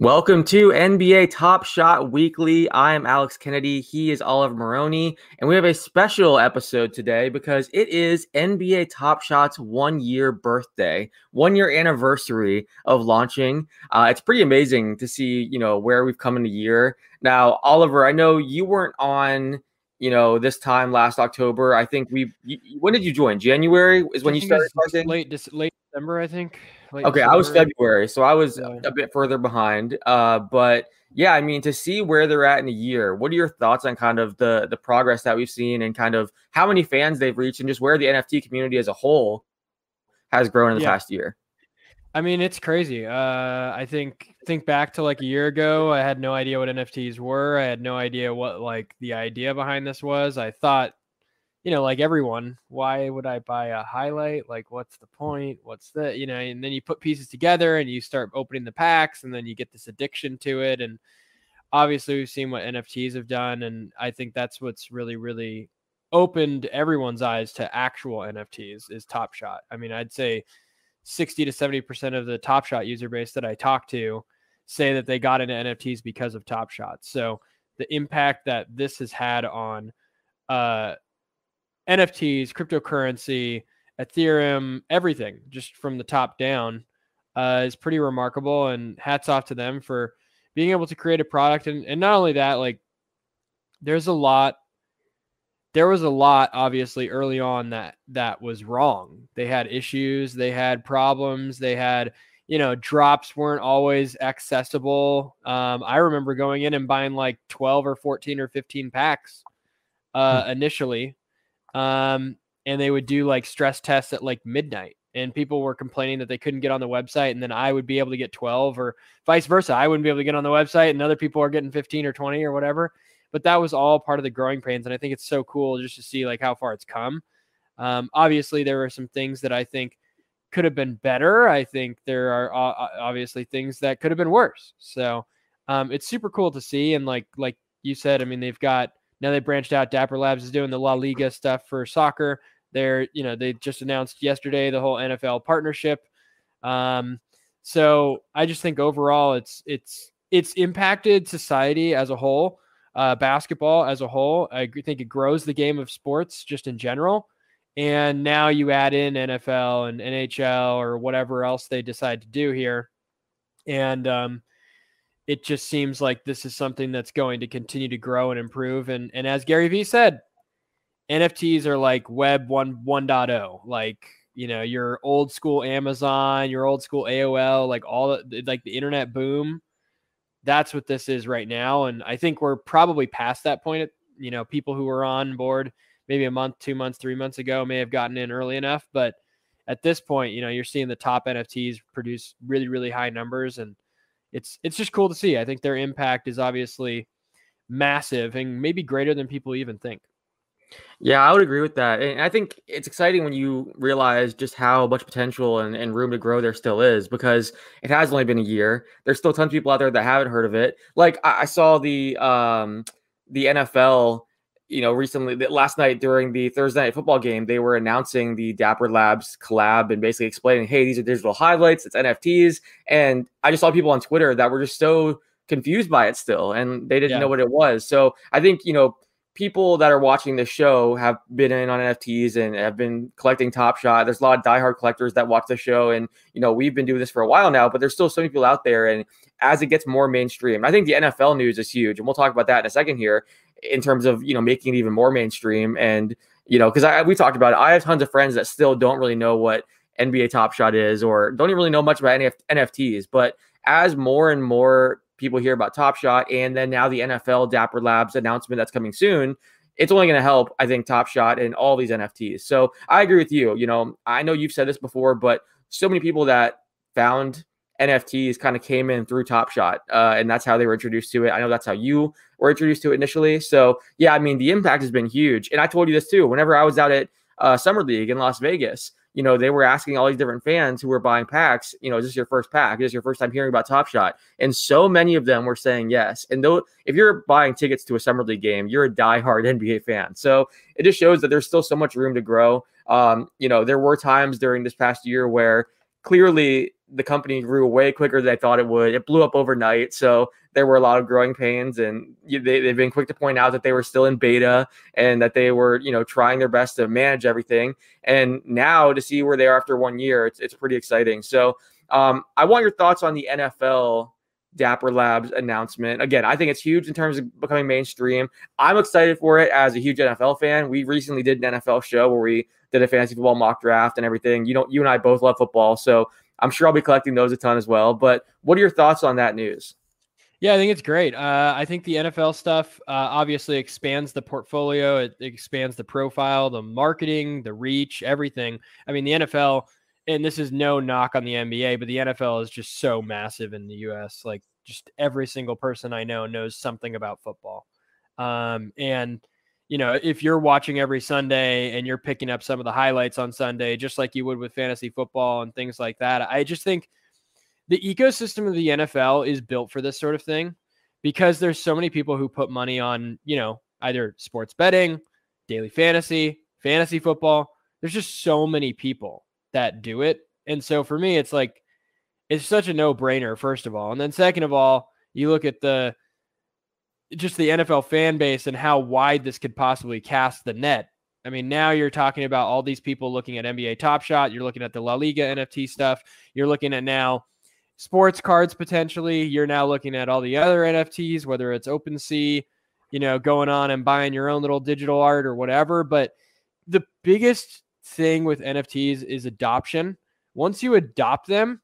Welcome to NBA Top Shot Weekly. I am Alex Kennedy. He is Oliver Maroney. And we have a special episode today because it is NBA Top Shot's one year birthday, one year anniversary of launching. Uh, it's pretty amazing to see, you know, where we've come in a year. Now, Oliver, I know you weren't on, you know, this time last October. I think we, when did you join? January is when you started. late, late December, I think. Late Okay, I was February, so I was Yeah. a bit further behind. Uh, but yeah, I mean, to see where they're at in a year, what are your thoughts on kind of the the progress that we've seen and kind of how many fans they've reached and just where the NFT community as a whole has grown in the Yeah. past year? I mean, it's crazy. Uh, I think think back to like a year ago, I had no idea what NFTs were. I had no idea what like the idea behind this was. I thought, you know, like everyone, why would I buy a highlight? Like, what's the point? What's the, you know? And then you put pieces together and you start opening the packs, and then you get this addiction to it. And obviously, we've seen what NFTs have done, and I think that's what's really, really opened everyone's eyes to actual NFTs is Top Shot. I mean, I'd say 60 to 70% of the Top Shot user base that I talk to say that they got into NFTs because of Top Shot. So the impact that this has had on uh, NFTs, cryptocurrency, Ethereum, everything, just from the top down, uh, is pretty remarkable. And hats off to them for being able to create a product. And, and not only that, like, there's a lot there was a lot obviously early on that that was wrong they had issues they had problems they had you know drops weren't always accessible um, i remember going in and buying like 12 or 14 or 15 packs uh, initially um, and they would do like stress tests at like midnight and people were complaining that they couldn't get on the website and then i would be able to get 12 or vice versa i wouldn't be able to get on the website and other people are getting 15 or 20 or whatever but that was all part of the growing pains and i think it's so cool just to see like how far it's come. Um, obviously there are some things that i think could have been better i think there are obviously things that could have been worse so um, it's super cool to see and like like you said i mean they've got now they branched out dapper labs is doing the la liga stuff for soccer they're you know they just announced yesterday the whole nfl partnership um, so i just think overall it's it's it's impacted society as a whole uh, basketball as a whole. I think it grows the game of sports just in general. And now you add in NFL and NHL or whatever else they decide to do here. And um, it just seems like this is something that's going to continue to grow and improve. And, and as Gary Vee said, NFTs are like web 1 1.0. Like, you know, your old school Amazon, your old school AOL, like all the, like the internet boom that's what this is right now. And I think we're probably past that point. You know, people who were on board maybe a month, two months, three months ago may have gotten in early enough. But at this point, you know, you're seeing the top NFTs produce really, really high numbers. And it's it's just cool to see. I think their impact is obviously massive and maybe greater than people even think. Yeah, I would agree with that. And I think it's exciting when you realize just how much potential and, and room to grow there still is because it has only been a year. There's still tons of people out there that haven't heard of it. Like I, I saw the um the NFL, you know, recently, last night during the Thursday night football game, they were announcing the Dapper Labs collab and basically explaining, hey, these are digital highlights, it's NFTs. And I just saw people on Twitter that were just so confused by it still, and they didn't Yeah. know what it was. So I think, you know, people that are watching this show have been in on NFTs and have been collecting Top Shot. There's a lot of diehard collectors that watch the show, and you know we've been doing this for a while now. But there's still so many people out there, and as it gets more mainstream, I think the NFL news is huge, and we'll talk about that in a second here in terms of you know making it even more mainstream. And you know because I we talked about it, I have tons of friends that still don't really know what NBA Top Shot is or don't even really know much about NF- NFTs, but as more and more people hear about Top Shot and then now the NFL Dapper Labs announcement that's coming soon, it's only going to help, I think, Top Shot and all these NFTs. So I agree with you. You know, I know you've said this before, but so many people that found NFTs kind of came in through Top Shot, uh, and that's how they were introduced to it. I know that's how you were introduced to it initially. So yeah, I mean, the impact has been huge. And I told you this too. Whenever I was out at uh, Summer League in Las Vegas, you know, they were asking all these different fans who were buying packs, you know, is this your first pack? Is this your first time hearing about Top Shot? And so many of them were saying yes. And though if you're buying tickets to a summer league game, you're a diehard NBA fan. So it just shows that there's still so much room to grow. Um, you know, there were times during this past year where clearly the company grew way quicker than I thought it would. It blew up overnight. So there were a lot of growing pains and they, they've been quick to point out that they were still in beta and that they were, you know, trying their best to manage everything. And now to see where they are after one year, it's, it's pretty exciting. So um, I want your thoughts on the NFL Dapper Labs announcement. Again, I think it's huge in terms of becoming mainstream. I'm excited for it as a huge NFL fan. We recently did an NFL show where we did a fantasy football mock draft and everything. You know, you and I both love football, so I'm sure I'll be collecting those a ton as well. But what are your thoughts on that news? Yeah, I think it's great. Uh, I think the NFL stuff uh, obviously expands the portfolio. It, expands the profile, the marketing, the reach, everything. I mean, the NFL, and this is no knock on the NBA, but the NFL is just so massive in the U.S. Like, just every single person I know knows something about football. Um, and you know, if you're watching every Sunday and you're picking up some of the highlights on Sunday, just like you would with fantasy football and things like that, I just think the ecosystem of the NFL is built for this sort of thing because there's so many people who put money on, you know, either sports betting, daily fantasy, fantasy football. There's just so many people that do it. And so for me, it's like, it's such a no brainer, first of all. And then second of all, you look at the, just the NFL fan base and how wide this could possibly cast the net. I mean, now you're talking about all these people looking at NBA Top Shot. You're looking at the La Liga NFT stuff. You're looking at now sports cards potentially. You're now looking at all the other NFTs, whether it's OpenSea, you know, going on and buying your own little digital art or whatever. But the biggest thing with NFTs is adoption. Once you adopt them,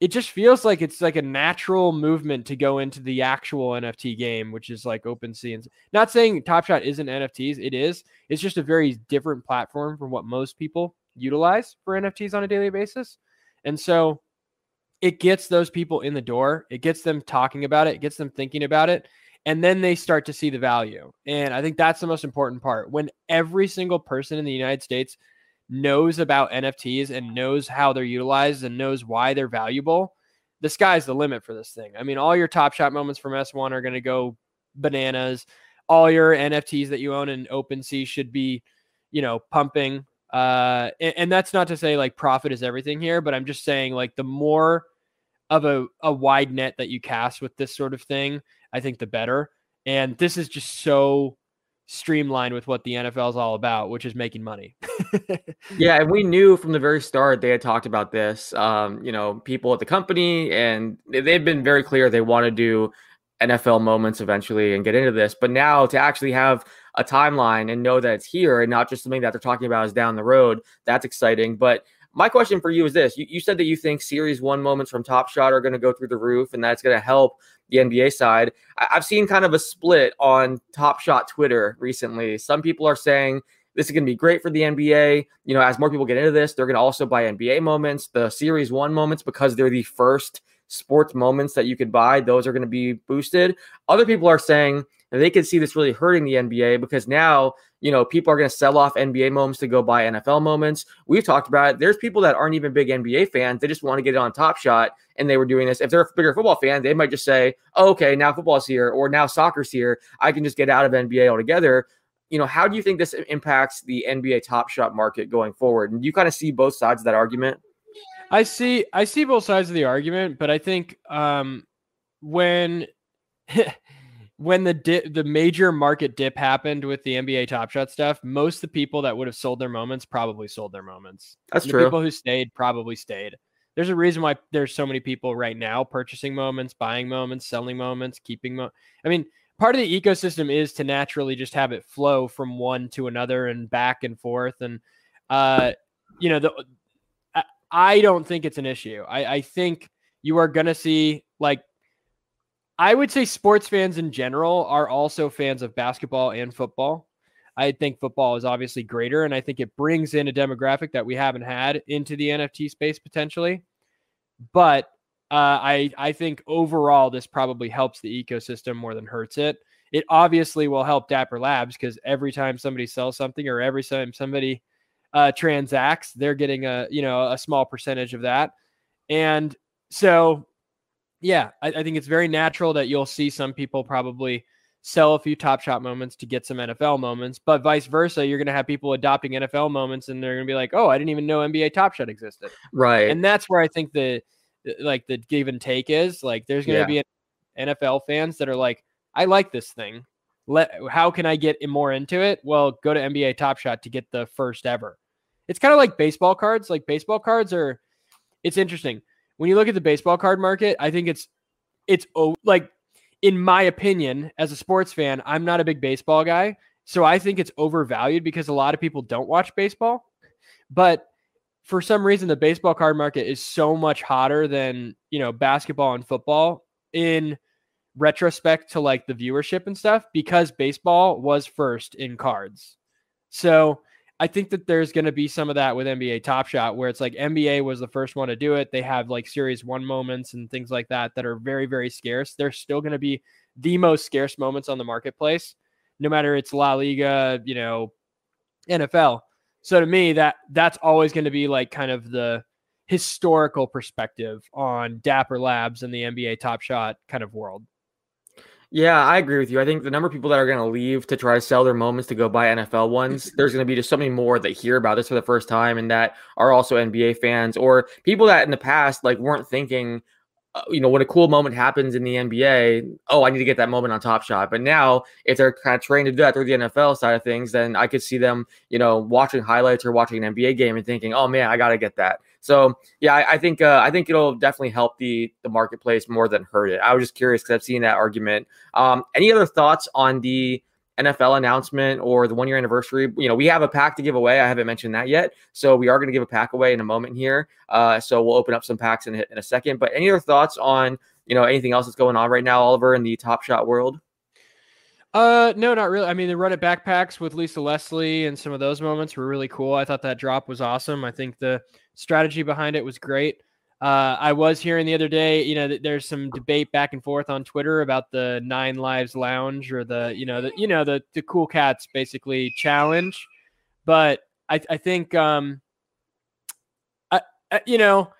it just feels like it's like a natural movement to go into the actual NFT game, which is like OpenSea. And not saying Top Shot isn't NFTs, it is. It's just a very different platform from what most people utilize for NFTs on a daily basis. And so it gets those people in the door, it gets them talking about it, it gets them thinking about it, and then they start to see the value. And I think that's the most important part. When every single person in the United States knows about NFTs and knows how they're utilized and knows why they're valuable, the sky's the limit for this thing. I mean, all your top shot moments from S1 are going to go bananas. All your NFTs that you own in OpenSea should be, you know, pumping. Uh, and, and that's not to say like profit is everything here, but I'm just saying like the more of a, a wide net that you cast with this sort of thing, I think the better. And this is just so streamlined with what the NFL is all about, which is making money. Yeah, and we knew from the very start they had talked about this. Um, you know, people at the company, and they- they've been very clear they want to do NFL moments eventually and get into this. But now to actually have a timeline and know that it's here and not just something that they're talking about is down the road, that's exciting. But my question for you is this: you, you said that you think Series One moments from Top Shot are going to go through the roof, and that's going to help the NBA side. I, I've seen kind of a split on Top Shot Twitter recently. Some people are saying this is going to be great for the NBA. You know, as more people get into this, they're going to also buy NBA moments, the Series One moments, because they're the first sports moments that you could buy. Those are going to be boosted. Other people are saying that they could see this really hurting the NBA because now, you know, people are going to sell off NBA moments to go buy NFL moments. We've talked about it. There's people that aren't even big NBA fans. They just want to get it on Top Shot, and they were doing this. If they're a bigger football fan, they might just say, oh, okay, now football's here, or now soccer's here. I can just get out of NBA altogether you know, how do you think this impacts the NBA Top Shot market going forward? And you kind of see both sides of that argument. I see I see both sides of the argument, but I think um, when when the dip, the major market dip happened with the NBA Top Shot stuff, most of the people that would have sold their moments probably sold their moments. That's the true. People who stayed probably stayed. There's a reason why there's so many people right now purchasing moments, buying moments, selling moments, keeping mo- I mean, part of the ecosystem is to naturally just have it flow from one to another and back and forth and uh you know the I don't think it's an issue. I, I think you are going to see, like, I would say sports fans in general are also fans of basketball and football. I think football is obviously greater, and I think it brings in a demographic that we haven't had into the NFT space potentially. But uh, I I think overall this probably helps the ecosystem more than hurts it. It obviously will help Dapper Labs because every time somebody sells something or every time somebody uh, transacts, they're getting a you know a small percentage of that, and so yeah, I, I think it's very natural that you'll see some people probably sell a few top shot moments to get some NFL moments, but vice versa, you're going to have people adopting NFL moments and they're going to be like, "Oh, I didn't even know NBA Top Shot existed." Right. And that's where I think the like the give and take is. Like there's going to Yeah. be NFL fans that are like, "I like this thing. Let how can I get more into it?" Well, go to NBA Top Shot to get the first ever. It's kind of like baseball cards. Like baseball cards are it's interesting. When you look at the baseball card market, I think it's it's like in my opinion, as a sports fan, I'm not a big baseball guy. So I think it's overvalued because a lot of people don't watch baseball. But for some reason, the baseball card market is so much hotter than, you know, basketball and football in retrospect to like the viewership and stuff because baseball was first in cards. So I think that there's going to be some of that with NBA Top Shot where it's like NBA was the first one to do it. They have like series one moments and things like that that are very, very scarce. They're still going to be the most scarce moments on the marketplace, no matter it's La Liga, you know, NFL. So to me, that that's always going to be like kind of the historical perspective on Dapper Labs and the NBA Top Shot kind of world. Yeah, I agree with you. I think the number of people that are going to leave to try to sell their moments to go buy NFL ones, there's going to be just so many more that hear about this for the first time and that are also NBA fans or people that in the past like weren't thinking, uh, you know, when a cool moment happens in the NBA, oh, I need to get that moment on Top Shot. But now, if they're kind of trained to do that through the NFL side of things, then I could see them, you know, watching highlights or watching an NBA game and thinking, oh man, I got to get that. So yeah, I, I think uh, I think it'll definitely help the the marketplace more than hurt it. I was just curious because I've seen that argument. Um, any other thoughts on the NFL announcement or the one year anniversary? You know, we have a pack to give away. I haven't mentioned that yet, so we are going to give a pack away in a moment here. Uh, so we'll open up some packs in, in a second. But any other thoughts on you know anything else that's going on right now, Oliver, in the Top Shot world? Uh, no, not really. I mean, the run it backpacks with Lisa Leslie and some of those moments were really cool. I thought that drop was awesome. I think the strategy behind it was great. Uh, I was hearing the other day, you know, that there's some debate back and forth on Twitter about the Nine Lives Lounge or the, you know, the, you know, the the Cool Cats basically challenge. But I, I think, um, I, I you know,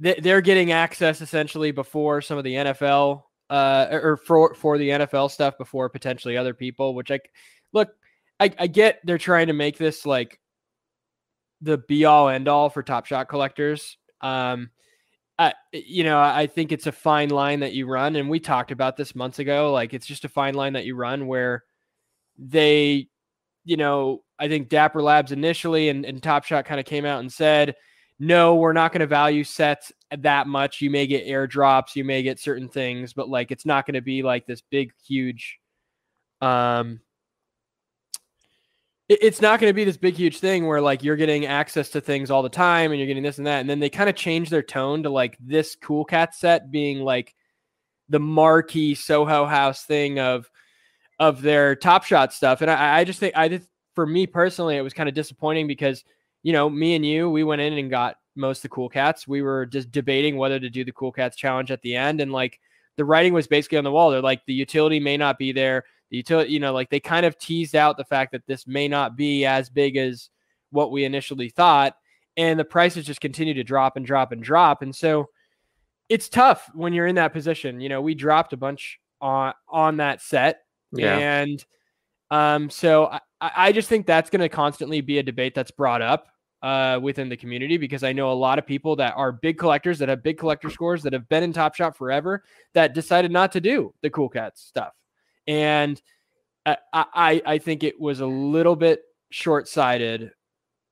they, they're getting access essentially before some of the NFL uh or for for the NFL stuff before potentially other people, which I look, I, I get they're trying to make this like the be all end all for top shot collectors. Um I, you know, I think it's a fine line that you run, and we talked about this months ago. Like, it's just a fine line that you run where they, you know, I think Dapper Labs initially and, and Top Shot kind of came out and said, no, we're not going to value sets that much. You may get airdrops, you may get certain things, but like it's not going to be like this big, huge, um, it- it's not going to be this big, huge thing where like you're getting access to things all the time and you're getting this and that. And then they kind of change their tone to like this Cool Cat set being like the marquee Soho House thing of of their Top Shot stuff. And I, I just think I just for me personally, it was kind of disappointing because you know me and you we went in and got most of the Cool Cats. We were just debating whether to do the Cool Cats challenge at the end, and like the writing was basically on the wall. They're like the utility may not be there. The utility, you know, like they kind of teased out the fact that this may not be as big as what we initially thought, and the prices just continue to drop and drop and drop, and so it's tough when you're in that position. You know, we dropped a bunch on on that set, Yeah. and um, so I, I, I just think that's going to constantly be a debate that's brought up uh, within the community because I know a lot of people that are big collectors that have big collector scores that have been in Top Shot forever that decided not to do the Cool Cats stuff, and I I, I think it was a little bit short sighted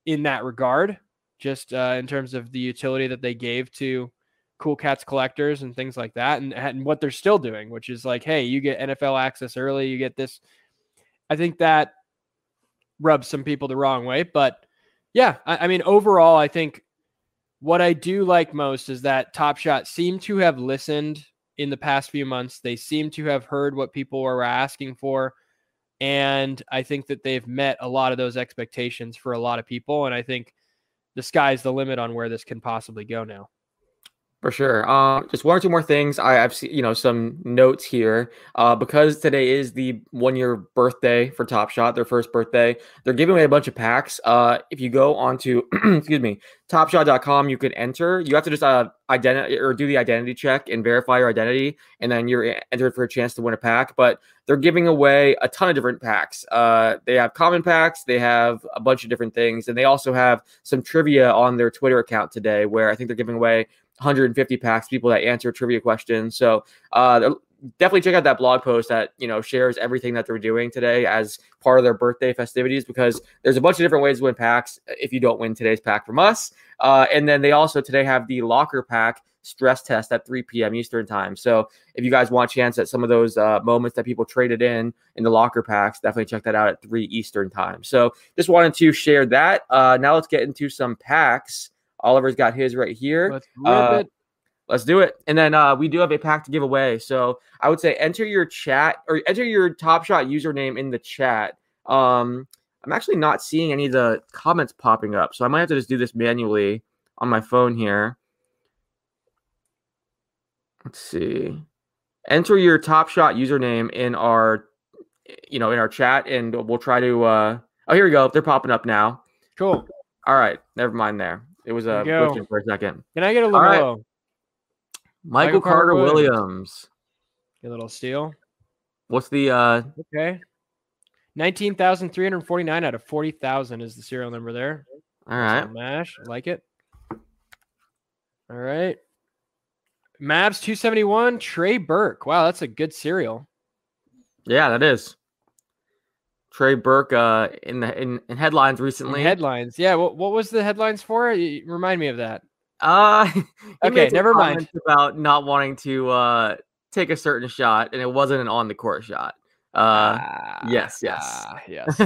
in that regard, just uh, in terms of the utility that they gave to Cool Cats collectors and things like that, and, and what they're still doing, which is like, hey, you get NFL access early, you get this. I think that rubs some people the wrong way, but yeah, I, I mean, overall, I think what I do like most is that Top Shot seemed to have listened in the past few months. They seem to have heard what people were asking for. And I think that they've met a lot of those expectations for a lot of people. And I think the sky's the limit on where this can possibly go now. For sure. Uh, just one or two more things. I, have seen, you know, some notes here. Uh, because today is the one year birthday for Top Shot, their first birthday. They're giving away a bunch of packs. Uh, if you go onto, excuse me, topshot.com, you can enter. You have to just uh, identity or do the identity check and verify your identity, and then you're entered for a chance to win a pack. But they're giving away a ton of different packs. Uh, they have common packs, they have a bunch of different things, and they also have some trivia on their Twitter account today where I think they're giving away 150 packs, people that answer trivia questions. So uh, definitely check out that blog post that you know shares everything that they're doing today as part of their birthday festivities because there's a bunch of different ways to win packs if you don't win today's pack from us. Uh, and then they also today have the locker pack stress test at 3 p.m. Eastern time. So if you guys want a chance at some of those uh, moments that people traded in in the locker packs, definitely check that out at 3 Eastern time. So just wanted to share that. Uh, now let's get into some packs. Oliver's got his right here. Let's Uh, it. Let's do it. And then uh, we do have a pack to give away. So I would say enter your chat or enter your Top Shot username in the chat. Um, I'm actually not seeing any of the comments popping up. So I might have to just do this manually on my phone here. Let's see. Enter your Top Shot username in our, you know, in our chat, and we'll try to. Uh, oh, here we go. They're popping up now. Cool. All right, never mind. There, it was a we for a second. Can I get a All right. Michael, Michael Carter, Carter Williams. A little steal. What's the uh Okay. 19,349 out of 40,000 is the serial number there. all right. little Mash. I like it. All right. Mavs 271, Trey Burke. Wow, that's a good serial. Yeah, that is. Trey Burke uh in the in, in headlines In recently. headlines. Yeah, what, what was the headlines for? Remind me of that. uh Okay, never mind. about not wanting to uh take a certain shot and it wasn't an on the court shot. Uh Ah, yes, yes. ah, yes.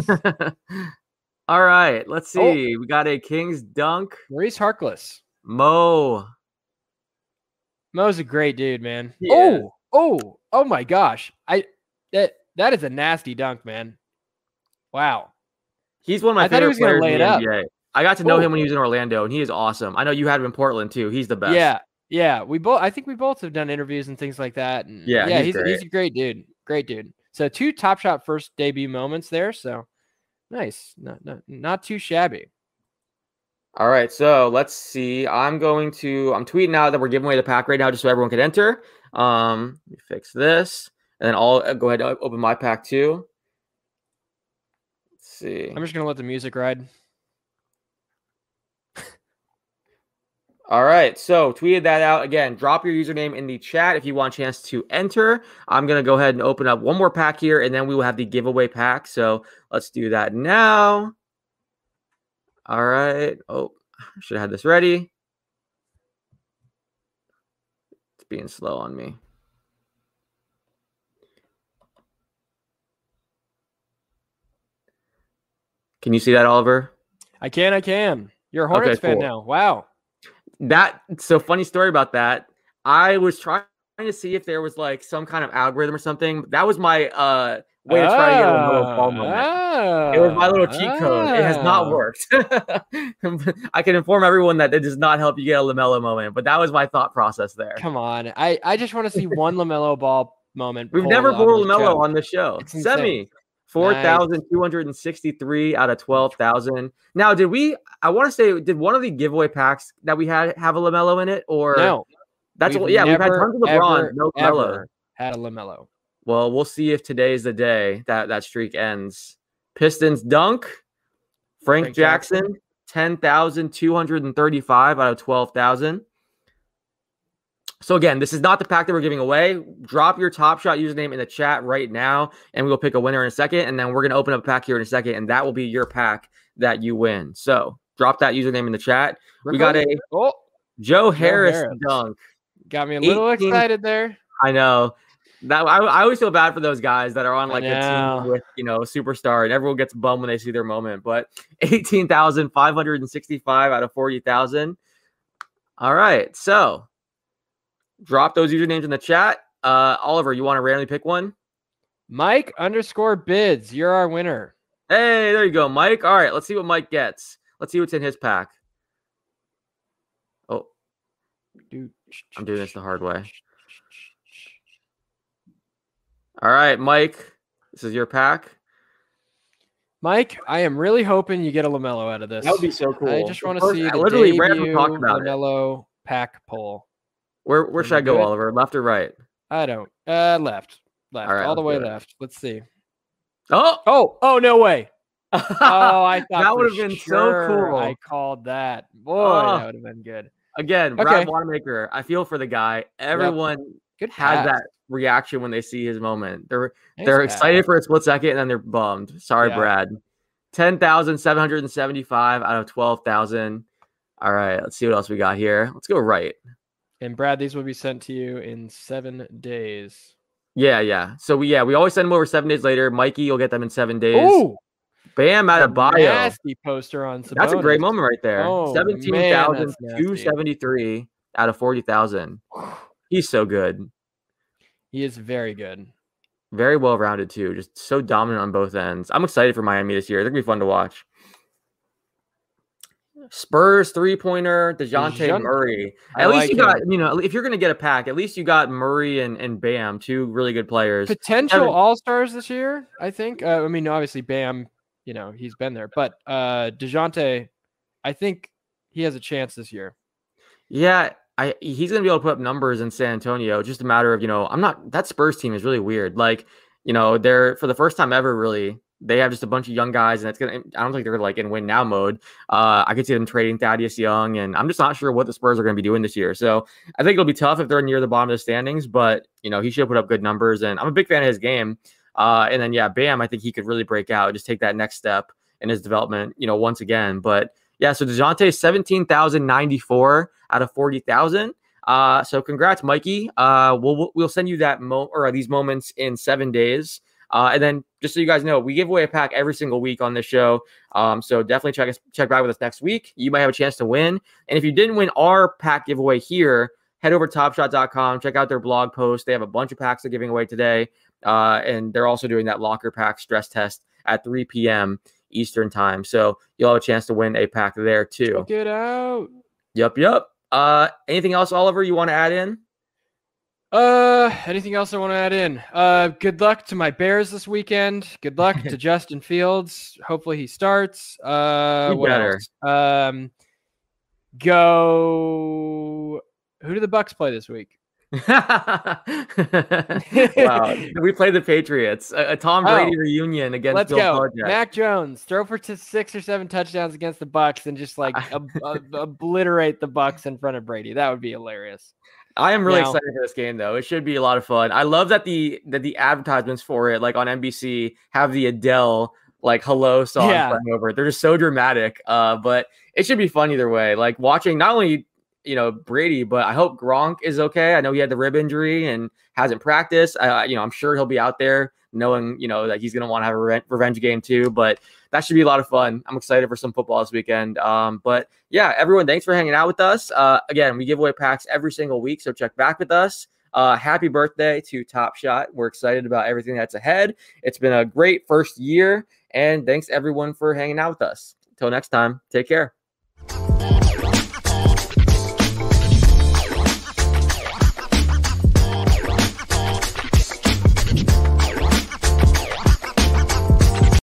all right, let's Oh. see. We got a King's dunk. Maurice Harkless. Mo. Mo's a great dude, man. Yeah. Oh, oh, oh my gosh. I that that is a nasty dunk, man. Wow. He's one of my I favorite players lay in the up. NBA. I got to know Oh. him when he was in Orlando, and he is awesome. I know you had him in Portland too. He's the best. Yeah, yeah. We both. I think we both have done interviews and things like that. And Yeah, yeah. he's He's he's, a great dude. Great dude. So two top shot first debut moments there. So nice. Not not, not too shabby. All right, so let's see. I'm going to I'm tweeting out that we're giving away the pack right now, just so everyone can enter. Um, let me fix this, and then I'll uh, go ahead and open my pack too. See. I'm just gonna let the music ride. All right, so tweeted that out again. Drop your username in the chat if you want a chance to enter. I'm gonna go ahead and open up one more pack here, and then we will have the giveaway pack. So let's do that now. All right. Oh, should have had this ready. It's being slow on me. Can you see that, Oliver? I can. I can. You're a Okay, Hornets fan now. Wow. that so funny story about that. I was trying to see if there was like some kind of algorithm or something. That was my uh way to try to get a little ball moment. It was my little cheat code. It has not Ah. worked. I can inform everyone that it does not help you get a Lamelo moment, but that was my thought process there. Come on. I I just want to see one Lamelo ball moment. We've never pulled Lamelo on the show. Semi. 4,263 out of 12,000. Now, did we? I want to say, did one of the giveaway packs that we had have a Lamelo in it? Or No. that's what, yeah, we've had never, tons of LeBron, ever, no Lamelo. had a Lamelo. Well, we'll see if today is the day that that streak ends. Pistons dunk. Frank, Frank Jackson, Jackson. 10,235 out of 12,000. So again, this is not the pack that we're giving away. Drop your top shot username in the chat right now, and we'll pick a winner in a second. And then we're gonna open up a pack here in a second, and that will be your pack that you win. So drop that username in the chat. We got a Oh, Joe Harris, Harris. dunk. got me a little 18 excited there. I know. That I, I always feel bad for those guys that are on like a team with you know a superstar, and everyone gets bummed when they see their moment. But eighteen thousand five hundred and sixty-five out of forty thousand. All right, so drop those usernames in the chat. Uh, Oliver, you want to randomly pick one? Mike underscore bids. You're our winner. Hey, there you go, Mike. All right, let's see what Mike gets. Let's see what's in his pack. Oh, Dude, I'm doing this the hard way. All right, Mike, this is your pack. Mike, I am really hoping you get a Lamelo out of this. That would be so cool. I just want to see I the literally ran debut and talked about it. Lamelo pack pull. Where where should I go, Good. Oliver? Left or right? I don't. Uh, left, left, All right, all the way left. Let's see. Oh, Oh, oh no way. Oh, I thought that would have been sure so cool. I called that. Boy, Oh. that would have been good. Again, Brad Okay. Wanamaker. I feel for the guy. Everyone Good has that reaction when they see his moment. They're they're excited for a split second and then they're bummed. Sorry, Yeah. Brad. Ten thousand seven hundred and seventy-five out of twelve thousand. All right, let's see what else we got here. Let's go right. And Brad, these will be sent to you in seven days. Yeah, yeah. So we yeah we always send them over seven days later. Mikey, you'll get them in seven days. Ooh, Bam Adebayo. nasty poster on. That's a great moment right there. Oh, Seventeen thousand two seventy-three out of forty thousand. He's so good. He is very good. Very well rounded too. Just so dominant on both ends. I'm excited for Miami this year. They're gonna be fun to watch. Spurs three pointer, Dejounte Dejounte- Murray. I At least like you got, him. you know, if you're gonna get a pack, at least you got Murray and, and Bam, two really good players. Potential Kevin- All Stars this year, I think. Uh, I mean, obviously Bam, you know, he's been there, but uh Dejounte, I think he has a chance this year. Yeah, I he's gonna be able to put up numbers in San Antonio. Just a matter of, you know, I'm not that Spurs team is really weird. Like, you know, they're for the first time ever, really, they have just a bunch of young guys, and it's gonna I don't think they're like in win now mode. Uh I could see them trading Thaddeus Young, and I'm just not sure what the Spurs are gonna be doing this year. So I think it'll be tough if they're near the bottom of the standings, but you know, he should put up good numbers, and I'm a big fan of his game. Uh and then yeah, Bam, I think he could really break out, just take that next step in his development, you know, once again. But yeah, so DeJounte 17,094 out of 40,000. Uh, so congrats, Mikey. Uh, we'll we'll send you that mo or these moments in seven days. Uh, and then just so you guys know, we give away a pack every single week on this show. Um, so definitely check us check back with us next week. You might have a chance to win. And if you didn't win our pack giveaway here, head over to topshot.com, check out their blog post. They have a bunch of packs they're giving away today. Uh, and they're also doing that locker pack stress test at 3 p.m. Eastern time. So you'll have a chance to win a pack there too. Check it out. Yep, yep. Uh, anything else, Oliver? You want to add in? Uh, anything else I want to add in? Uh, good luck to my Bears this weekend. Good luck to Justin Fields. Hopefully he starts. Uh, what better. else? Um, go. Who do the Bucs play this week? wow, we played the Patriots. A, a Tom Oh. Brady reunion against Let's Bill go. Belichick. Mac Jones throw for t- six or seven touchdowns against the Bucs and just like ob- ob- obliterate the Bucs in front of Brady. That would be hilarious. I am really Now- excited for this game, though. It should be a lot of fun. I love that the that the advertisements for it, like on NBC, have the Adele like "Hello" song Yeah. playing over. They're just so dramatic. Uh, but it should be fun either way. Like watching not only you know Brady, but I hope Gronk is okay. I know he had the rib injury and hasn't practiced. I, you know, I'm sure he'll be out there, knowing you know that he's going to want to have a re- revenge game too. But that should be a lot of fun. I'm excited for some football this weekend. Um, but yeah, everyone, thanks for hanging out with us. Uh, again, we give away packs every single week, so check back with us. Uh, happy birthday to Top Shot. We're excited about everything that's ahead. It's been a great first year, and thanks everyone for hanging out with us. Until next time, take care.